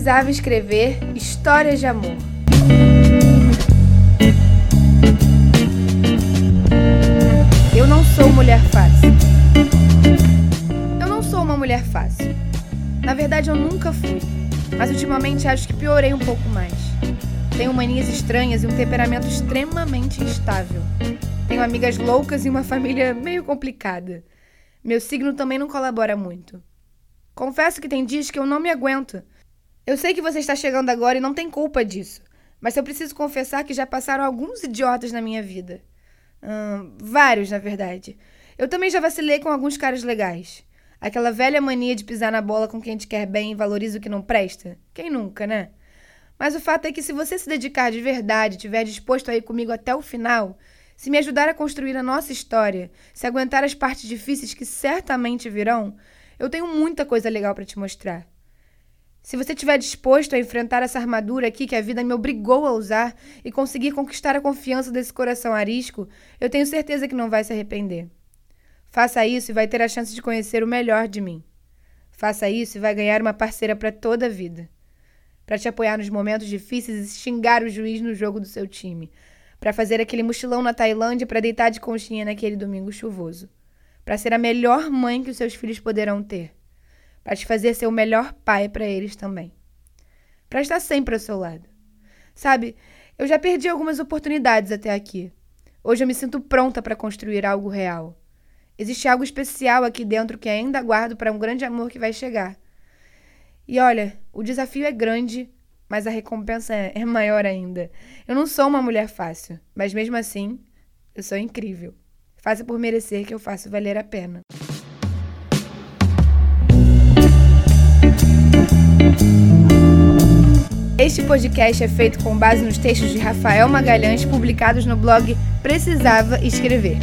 precisava escrever histórias de amor. Eu não sou mulher fácil. Eu não sou uma mulher fácil. Na verdade, eu nunca fui. Mas ultimamente acho que piorei um pouco mais. Tenho manias estranhas e um temperamento extremamente instável. Tenho amigas loucas e uma família meio complicada. Meu signo também não colabora muito. Confesso que tem dias que eu não me aguento. Eu sei que você está chegando agora e não tem culpa disso, mas eu preciso confessar que já passaram alguns idiotas na minha vida. Hum, vários, na verdade. Eu também já vacilei com alguns caras legais. Aquela velha mania de pisar na bola com quem te quer bem e valoriza o que não presta. Quem nunca, né? Mas o fato é que se você se dedicar de verdade, estiver disposto a ir comigo até o final, se me ajudar a construir a nossa história, se aguentar as partes difíceis que certamente virão, eu tenho muita coisa legal para te mostrar. Se você estiver disposto a enfrentar essa armadura aqui que a vida me obrigou a usar e conseguir conquistar a confiança desse coração arisco, eu tenho certeza que não vai se arrepender. Faça isso e vai ter a chance de conhecer o melhor de mim. Faça isso e vai ganhar uma parceira para toda a vida. Para te apoiar nos momentos difíceis e xingar o juiz no jogo do seu time. Para fazer aquele mochilão na Tailândia para deitar de conchinha naquele domingo chuvoso. Para ser a melhor mãe que os seus filhos poderão ter para te fazer ser o melhor pai para eles também. Para estar sempre ao seu lado. Sabe, eu já perdi algumas oportunidades até aqui. Hoje eu me sinto pronta para construir algo real. Existe algo especial aqui dentro que ainda aguardo para um grande amor que vai chegar. E olha, o desafio é grande, mas a recompensa é, é maior ainda. Eu não sou uma mulher fácil, mas mesmo assim, eu sou incrível. Faça por merecer que eu faço valer a pena. Este podcast é feito com base nos textos de Rafael Magalhães publicados no blog Precisava Escrever.